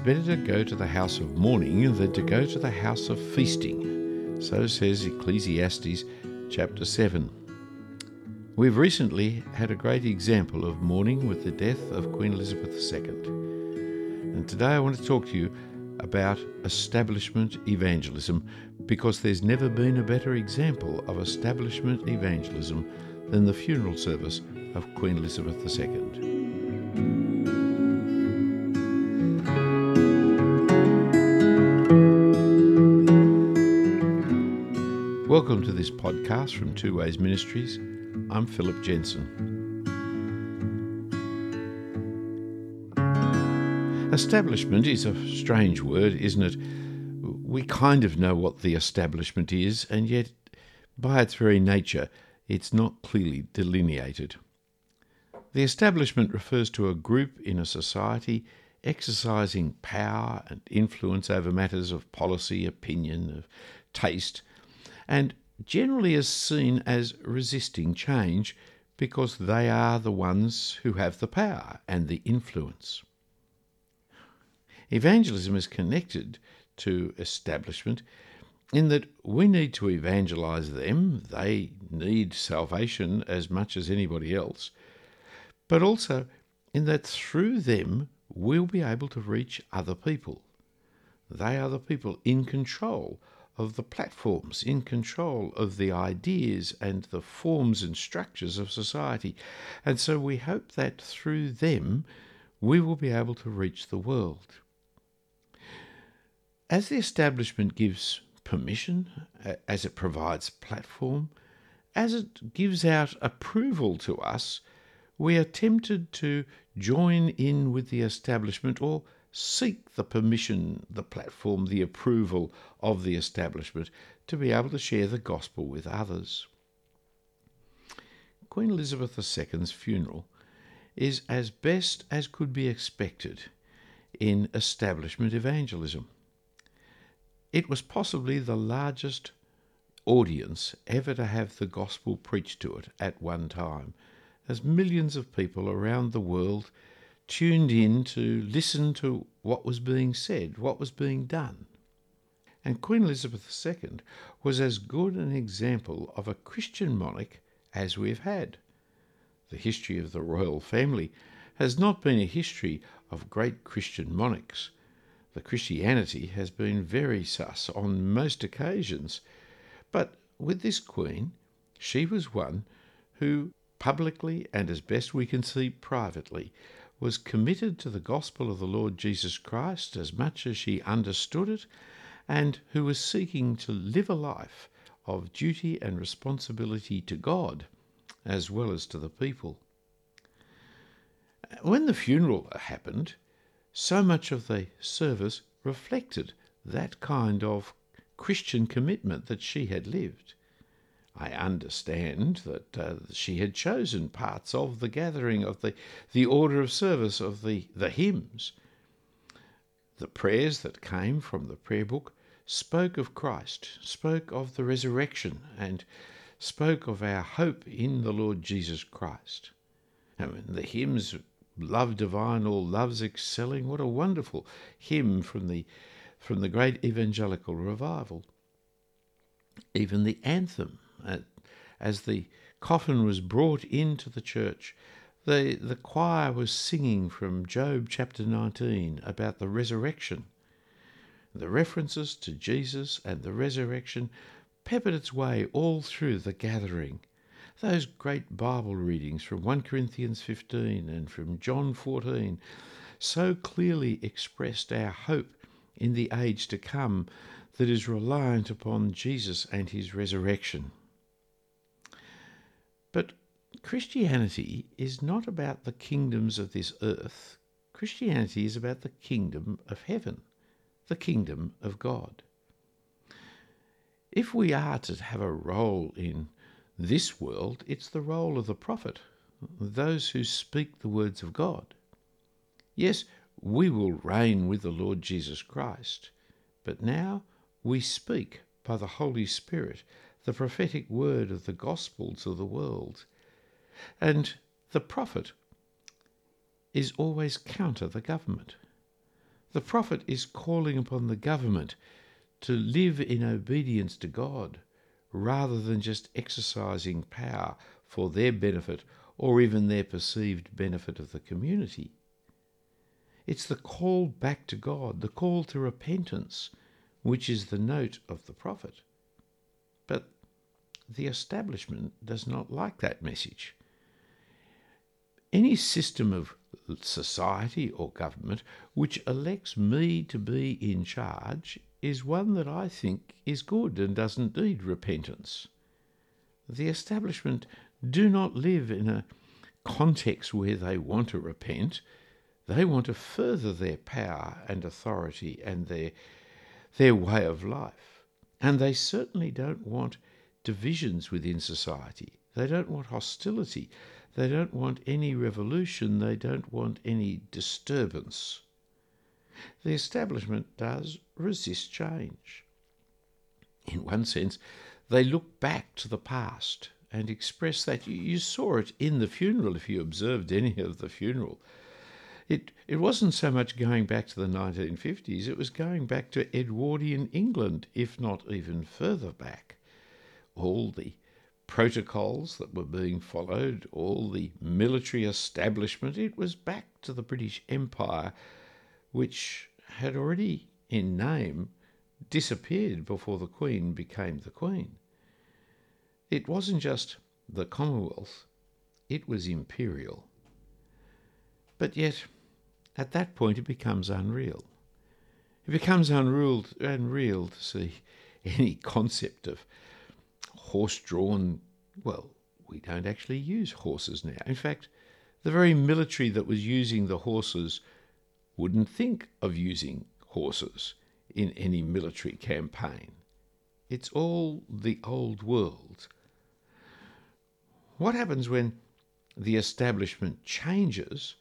is better to go to the house of mourning than to go to the house of feasting. So says Ecclesiastes chapter 7. We've recently had a great example of mourning with the death of Queen Elizabeth II. And today I want to talk to you about establishment evangelism because there's never been a better example of establishment evangelism than the funeral service of Queen Elizabeth II. Welcome to this podcast from Two Ways Ministries. I'm Phillip Jensen. Establishment is a strange word, isn't it? We kind of know what the establishment is, and yet, by its very nature, it's not clearly delineated. The establishment refers to a group in a society exercising power and influence over matters of policy, opinion, of taste, and generally is seen as resisting change because they are the ones who have the power and the influence. Evangelism is connected to establishment in that we need to evangelize them, they need salvation as much as anybody else, but also in that through them we'll be able to reach other people. They are the people in control of the platforms in control of the ideas and the forms and structures of society. And so we hope that through them we will be able to reach the world. As the establishment gives permission, as it provides platform, as it gives out approval to us, we are tempted to join in with the establishment or seek the permission, the platform, the approval of the establishment to be able to share the gospel with others. Queen Elizabeth II's funeral is as best as could be expected in establishment evangelism. It was possibly the largest audience ever to have the gospel preached to it at one time, as millions of people around the world tuned in to listen to what was being said, what was being done. And Queen Elizabeth II was as good an example of a Christian monarch as we've had. The history of the royal family has not been a history of great Christian monarchs. The Christianity has been very sus on most occasions, but with this Queen, she was one who publicly and as best we can see privately was committed to the gospel of the Lord Jesus Christ as much as she understood it, and who was seeking to live a life of duty and responsibility to God as well as to the people. When the funeral happened, so much of the service reflected that kind of Christian commitment that she had lived. I understand that uh, she had chosen parts of the gathering of the, the order of service of the, the hymns. The prayers that came from the prayer book spoke of Christ, spoke of the resurrection, and spoke of our hope in the Lord Jesus Christ. The hymns, Love Divine, All Loves Excelling, what a wonderful hymn from the, from the great evangelical revival. Even the anthem, as the coffin was brought into the church, the, the choir was singing from Job chapter 19 about the resurrection. The references to Jesus and the resurrection peppered its way all through the gathering. Those great Bible readings from 1 Corinthians 15 and from John 14 so clearly expressed our hope in the age to come that is reliant upon Jesus and his resurrection. But Christianity is not about the kingdoms of this earth. Christianity is about the kingdom of heaven, the kingdom of God. If we are to have a role in this world, it's the role of the prophet, those who speak the words of God. Yes, we will reign with the Lord Jesus Christ, but now we speak by the Holy Spirit the prophetic word of the gospel to the world. And the prophet is always counter the government. The prophet is calling upon the government to live in obedience to God rather than just exercising power for their benefit or even their perceived benefit of the community. It's the call back to God, the call to repentance, which is the note of the prophet. The establishment does not like that message. Any system of society or government which elects me to be in charge is one that I think is good and doesn't need repentance. The establishment do not live in a context where they want to repent. They want to further their power and authority and their, their way of life. And they certainly don't want divisions within society. They don't want hostility. They don't want any revolution. They don't want any disturbance. The establishment does resist change. In one sense, they look back to the past and express that. You, saw it in the funeral if you observed any of the funeral. It, it wasn't so much going back to the 1950s, it was going back to Edwardian England, if not even further back. All the protocols that were being followed, all the military establishment, it was back to the British Empire, which had already, in name, disappeared before the Queen became the Queen. It wasn't just the Commonwealth, it was imperial. But yet, at that point, it becomes unreal. It becomes unreal, unreal to see any concept of horse drawn, well, we don't actually use horses now. In fact, the very military that was using the horses wouldn't think of using horses in any military campaign. It's all the old world. What happens when the establishment changes?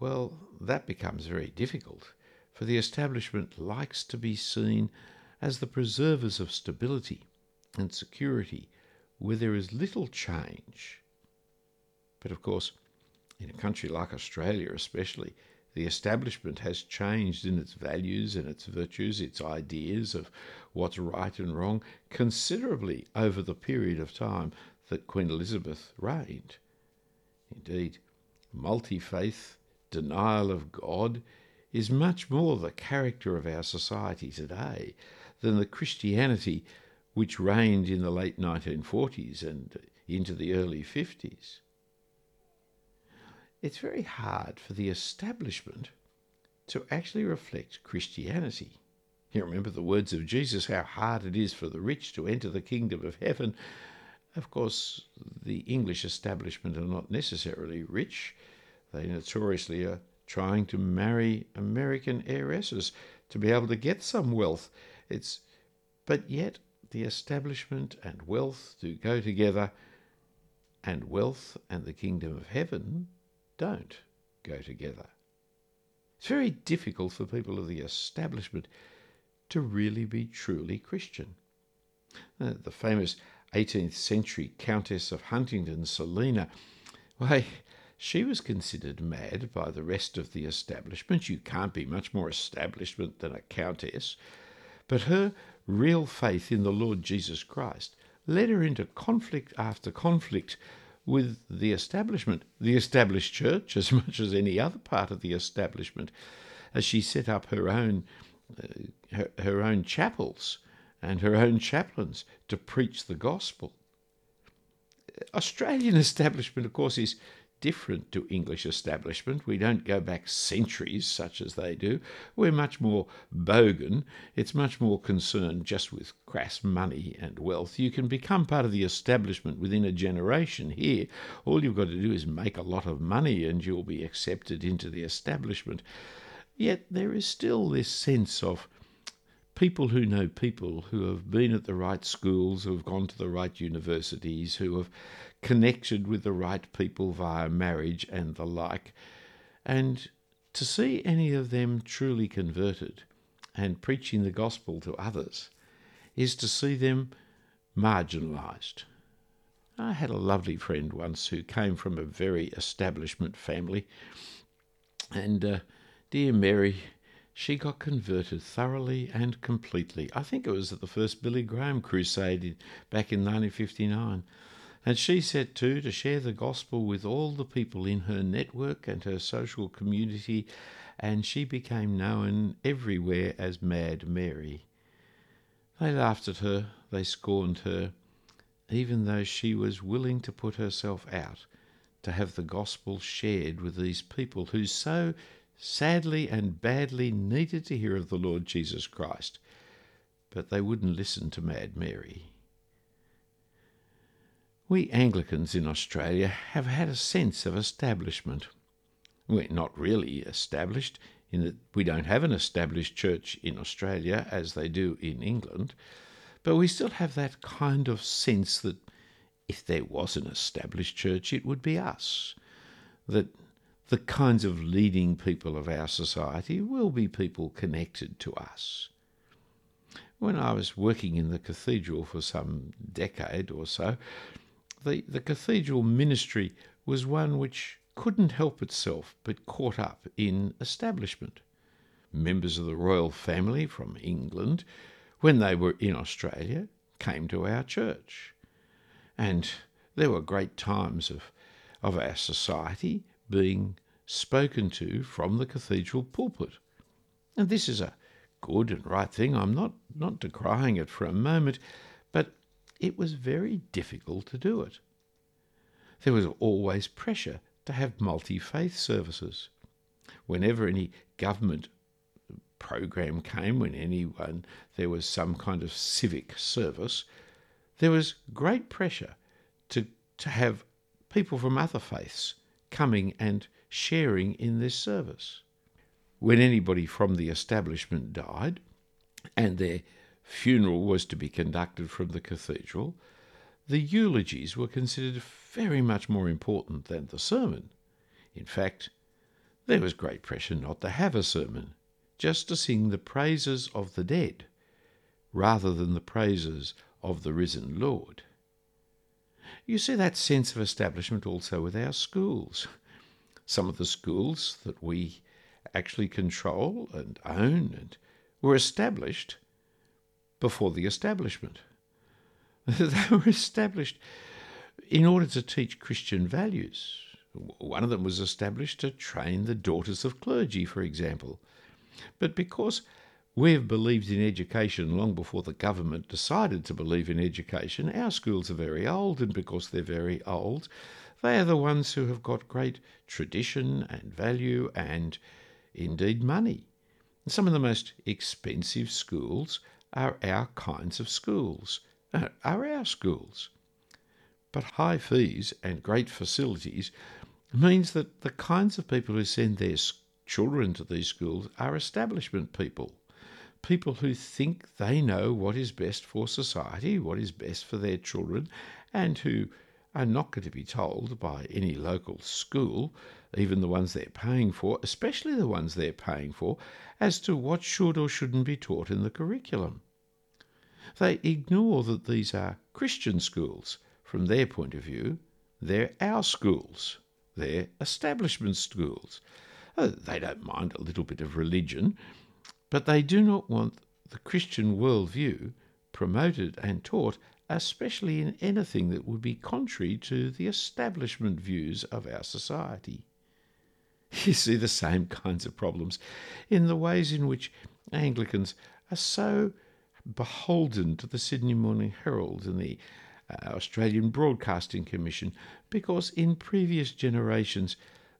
Well, that becomes very difficult, for the establishment likes to be seen as the preservers of stability and security where there is little change. But of course, in a country like Australia, especially, the establishment has changed in its values and its virtues, its ideas of what's right and wrong, considerably over the period of time that Queen Elizabeth reigned. Indeed, multi faith, denial of God, is much more the character of our society today than the Christianity which reigned in the late 1940s and into the early 50s. It's very hard for the establishment to actually reflect Christianity. You remember the words of Jesus how hard it is for the rich to enter the kingdom of heaven. Of course, the English establishment are not necessarily rich. They notoriously are trying to marry American heiresses to be able to get some wealth. It's but yet the establishment and wealth do go together, and wealth and the kingdom of heaven don't go together. It's very difficult for people of the establishment to really be truly Christian. Uh, the famous 18th century Countess of Huntingdon, Selina, why, she was considered mad by the rest of the establishment. You can't be much more establishment than a countess. But her real faith in the Lord Jesus Christ led her into conflict after conflict with the establishment, the established church, as much as any other part of the establishment, as she set up her own uh, her, her own chapels and her own chaplains to preach the gospel. Australian establishment, of course, is different to English establishment. We don't go back centuries such as they do. We're much more bogan. It's much more concerned just with crass money and wealth. You can become part of the establishment within a generation here. All you've got to do is make a lot of money and you'll be accepted into the establishment. Yet there is still this sense of people who know people who have been at the right schools, who have gone to the right universities, who have connected with the right people via marriage and the like. And to see any of them truly converted and preaching the gospel to others is to see them marginalised. I had a lovely friend once who came from a very establishment family, and uh, dear Mary, she got converted thoroughly and completely. I think it was at the first Billy Graham crusade back in 1959. And she set to to share the gospel with all the people in her network and her social community, and she became known everywhere as Mad Mary. They laughed at her, they scorned her, even though she was willing to put herself out to have the gospel shared with these people who so sadly and badly needed to hear of the Lord Jesus Christ, but they wouldn't listen to Mad Mary. We Anglicans in Australia have had a sense of establishment. We're not really established in that we don't have an established church in Australia as they do in England, but we still have that kind of sense that if there was an established church, it would be us. That the kinds of leading people of our society will be people connected to us. When I was working in the cathedral for some decade or so, the, the cathedral ministry was one which couldn't help itself but caught up in establishment. Members of the royal family from England, when they were in Australia, came to our church. And there were great times of, of our society being spoken to from the cathedral pulpit. And this is a good and right thing. I'm not, not decrying it for a moment, but it was very difficult to do it. There was always pressure to have multi faith services. Whenever any government program came, when anyone there was some kind of civic service, there was great pressure to to have people from other faiths coming and sharing in this service. When anybody from the establishment died and their funeral was to be conducted from the cathedral, the eulogies were considered very much more important than the sermon. In fact, there was great pressure not to have a sermon, just to sing the praises of the dead, rather than the praises of the risen Lord. You see that sense of establishment also with our schools. Some of the schools that we actually control and own and were established before the establishment. they were established in order to teach Christian values. One of them was established to train the daughters of clergy, for example. But because we have believed in education long before the government decided to believe in education. Our schools are very old, and because they're very old, they are the ones who have got great tradition and value and indeed money. Some of the most expensive schools are our kinds of schools, uh, are our schools. But high fees and great facilities means that the kinds of people who send their children to these schools are establishment people people who think they know what is best for society, what is best for their children, and who are not going to be told by any local school, even the ones they're paying for, especially the ones they're paying for, as to what should or shouldn't be taught in the curriculum. They ignore that these are Christian schools. From their point of view, they're our schools. They're establishment schools. Uh, they don't mind a little bit of religion, but they do not want the Christian worldview promoted and taught, especially in anything that would be contrary to the establishment views of our society. You see the same kinds of problems in the ways in which Anglicans are so beholden to the Sydney Morning Herald and the uh, Australian Broadcasting Commission because in previous generations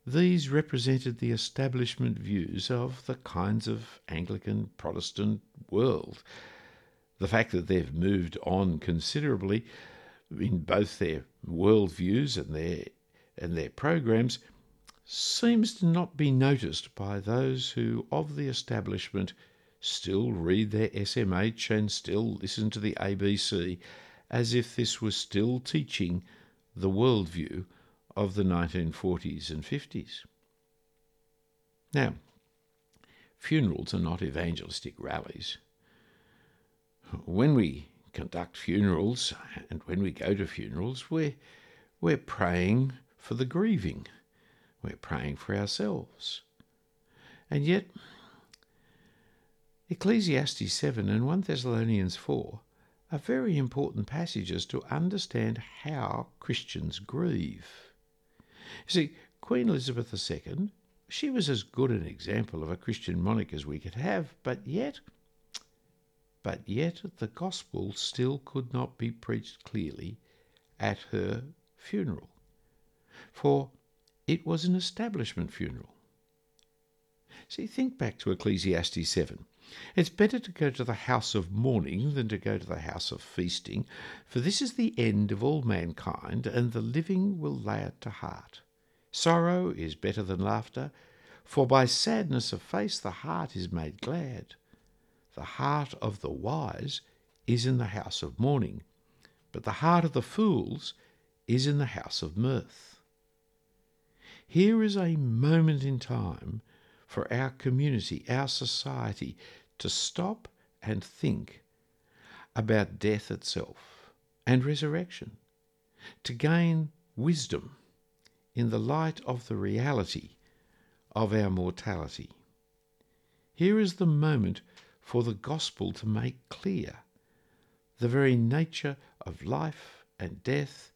these represented the establishment views of the kinds of Anglican Protestant world. The fact that they've moved on considerably in both their worldviews and their and their programs seems to not be noticed by those who of the establishment still read their SMH and still listen to the ABC as if this was still teaching the worldview of the 1940s and 50s. Now, funerals are not evangelistic rallies. When we conduct funerals and when we go to funerals, we're, we're praying for the grieving. We're praying for ourselves. And yet, Ecclesiastes 7 and 1 Thessalonians 4 are very important passages to understand how Christians grieve. You see, Queen Elizabeth II, she was as good an example of a Christian monarch as we could have, but yet, but yet the gospel still could not be preached clearly at her funeral, for it was an establishment funeral. See, think back to Ecclesiastes 7. It's better to go to the house of mourning than to go to the house of feasting, for this is the end of all mankind, and the living will lay it to heart. Sorrow is better than laughter, for by sadness of face the heart is made glad. The heart of the wise is in the house of mourning, but the heart of the fools is in the house of mirth. Here is a moment in time for our community, our society, to stop and think about death itself and resurrection, to gain wisdom in the light of the reality of our mortality. Here is the moment for the gospel to make clear the very nature of life and death,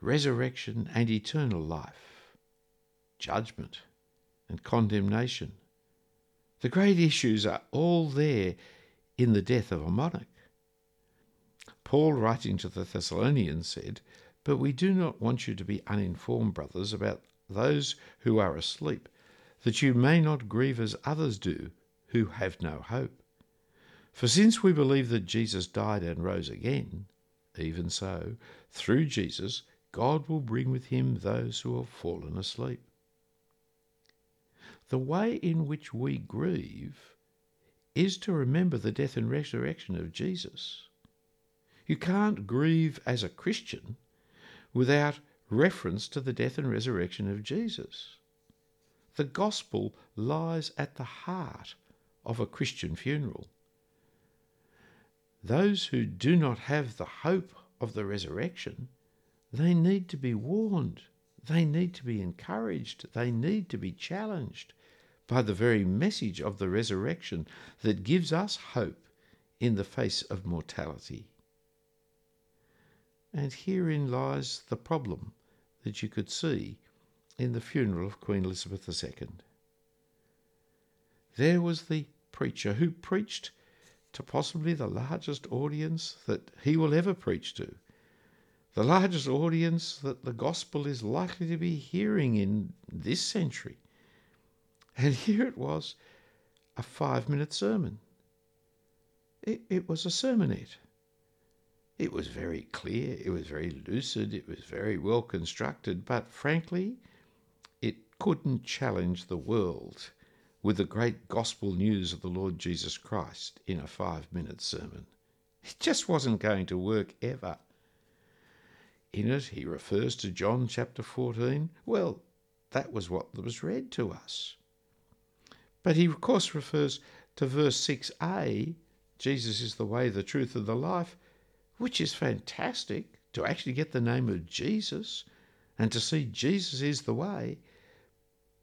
resurrection and eternal life, judgment and condemnation. The great issues are all there in the death of a monarch. Paul, writing to the Thessalonians, said, But we do not want you to be uninformed, brothers, about those who are asleep, that you may not grieve as others do, who have no hope. For since we believe that Jesus died and rose again, even so, through Jesus, God will bring with him those who have fallen asleep. The way in which we grieve is to remember the death and resurrection of Jesus. You can't grieve as a Christian without reference to the death and resurrection of Jesus. The gospel lies at the heart of a Christian funeral. Those who do not have the hope of the resurrection, they need to be warned, they need to be encouraged, they need to be challenged by the very message of the resurrection that gives us hope in the face of mortality. And herein lies the problem that you could see in the funeral of Queen Elizabeth II. There was the preacher who preached to possibly the largest audience that he will ever preach to, the largest audience that the gospel is likely to be hearing in this century. And here it was, a five minute sermon. It, it was a sermonette. It was very clear, it was very lucid, it was very well constructed, but frankly, it couldn't challenge the world with the great gospel news of the Lord Jesus Christ in a five minute sermon. It just wasn't going to work ever. In it, he refers to John chapter 14. Well, that was what was read to us. But he, of course, refers to verse 6a Jesus is the way, the truth, and the life, which is fantastic to actually get the name of Jesus and to see Jesus is the way,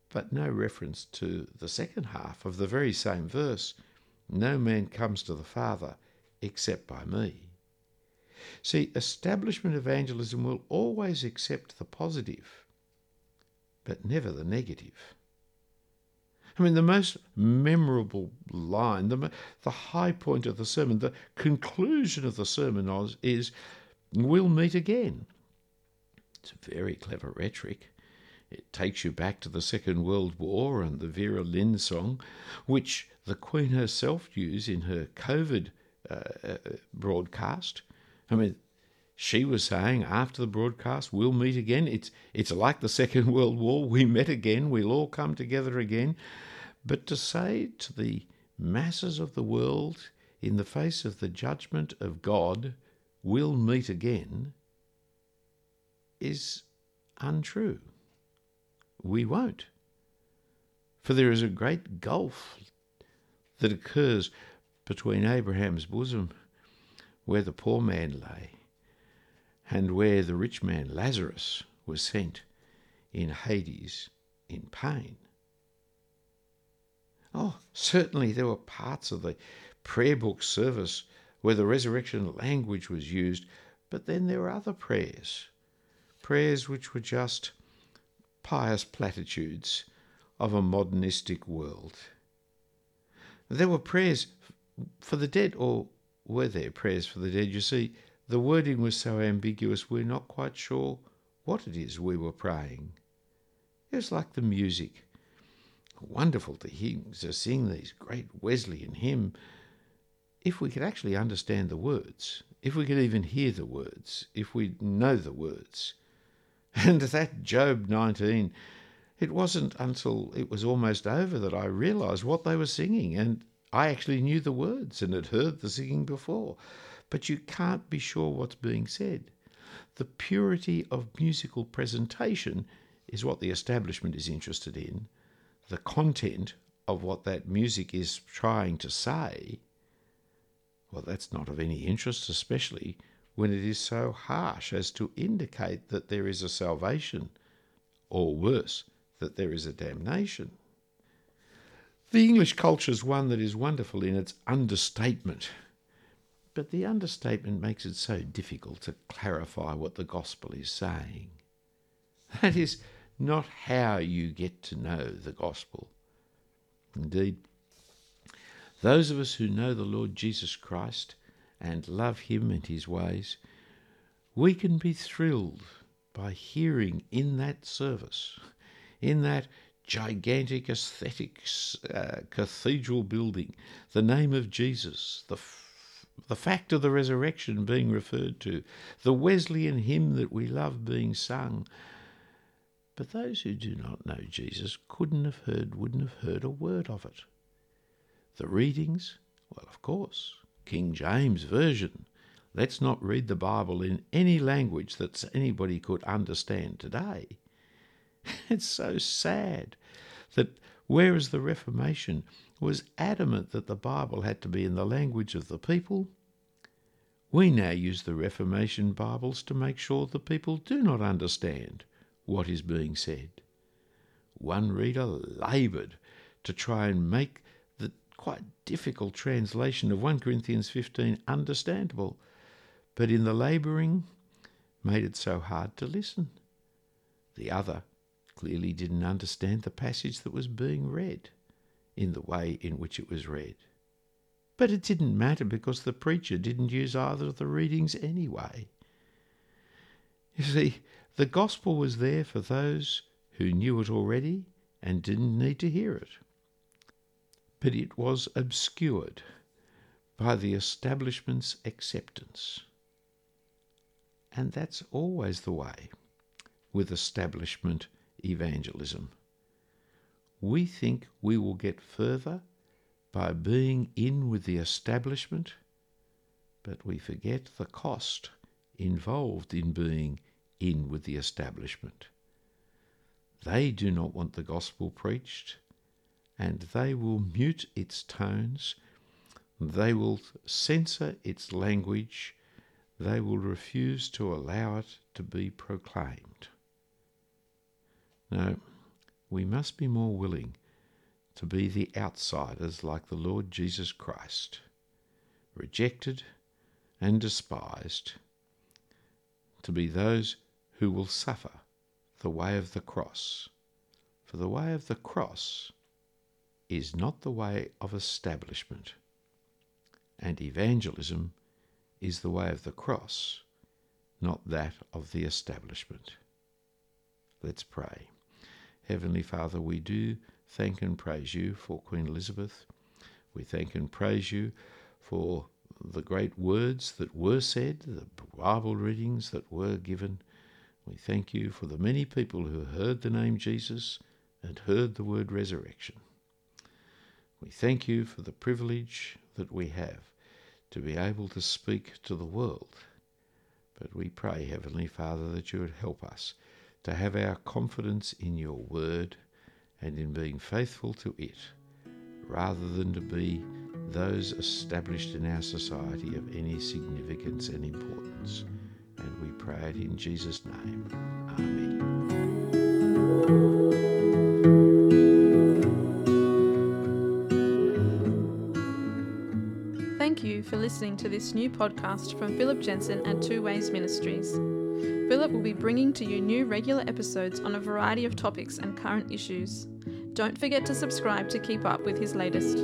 but no reference to the second half of the very same verse no man comes to the Father except by me. See, establishment evangelism will always accept the positive, but never the negative. I mean, the most memorable line, the, the high point of the sermon, the conclusion of the sermon is, We'll meet again. It's very clever rhetoric. It takes you back to the Second World War and the Vera Lynn song, which the Queen herself used in her COVID uh, uh, broadcast. I mean, she was saying after the broadcast, we'll meet again. It's, it's like the Second World War. We met again. We'll all come together again. But to say to the masses of the world, in the face of the judgment of God, we'll meet again, is untrue. We won't. For there is a great gulf that occurs between Abraham's bosom, where the poor man lay, and where the rich man Lazarus was sent in Hades in pain. Oh, certainly there were parts of the prayer book service where the resurrection language was used, but then there were other prayers, prayers which were just pious platitudes of a modernistic world. There were prayers for the dead, or were there prayers for the dead? You see, the wording was so ambiguous we're not quite sure what it is we were praying. It was like the music. Wonderful to, hear, to sing these great Wesleyan hymn if we could actually understand the words, if we could even hear the words, if we know the words. And that Job 19, it wasn't until it was almost over that I realised what they were singing, and I actually knew the words and had heard the singing before. But you can't be sure what's being said. The purity of musical presentation is what the establishment is interested in. The content of what that music is trying to say well, that's not of any interest, especially when it is so harsh as to indicate that there is a salvation, or worse, that there is a damnation. The English culture is one that is wonderful in its understatement, but the understatement makes it so difficult to clarify what the gospel is saying. That is not how you get to know the gospel. Indeed, those of us who know the Lord Jesus Christ and love Him and His ways, we can be thrilled by hearing in that service, in that gigantic aesthetic uh, cathedral building, the name of Jesus, the the fact of the resurrection being referred to, the Wesleyan hymn that we love being sung. But those who do not know Jesus couldn't have heard, wouldn't have heard a word of it. The readings? Well, of course, King James Version. Let's not read the Bible in any language that anybody could understand today. It's so sad that whereas the Reformation was adamant that the Bible had to be in the language of the people, we now use the Reformation Bibles to make sure the people do not understand what is being said. One reader laboured to try and make the quite difficult translation of 1 Corinthians 15 understandable, but in the labouring made it so hard to listen. The other clearly didn't understand the passage that was being read in the way in which it was read. But it didn't matter because the preacher didn't use either of the readings anyway. You see, the gospel was there for those who knew it already and didn't need to hear it but it was obscured by the establishment's acceptance. And that's always the way with establishment evangelism. We think we will get further by being in with the establishment, but we forget the cost involved in being in with the establishment. They do not want the gospel preached and they will mute its tones, they will censor its language, they will refuse to allow it to be proclaimed. No, we must be more willing to be the outsiders like the Lord Jesus Christ, rejected and despised, to be those who will suffer the way of the cross. For the way of the cross is not the way of establishment, and evangelism is the way of the cross, not that of the establishment. Let's pray. Heavenly Father, we do thank and praise you for Queen Elizabeth. We thank and praise you for the great words that were said, the Bible readings that were given. We thank you for the many people who heard the name Jesus and heard the word resurrection. We thank you for the privilege that we have to be able to speak to the world. But we pray, Heavenly Father, that you would help us to have our confidence in your word and in being faithful to it, rather than to be those established in our society of any significance and importance. And we pray it in Jesus' name. Amen. Thank you for listening to this new podcast from Phillip Jensen at Two Ways Ministries. Phillip will be bringing to you new regular episodes on a variety of topics and current issues. Don't forget to subscribe to keep up with his latest.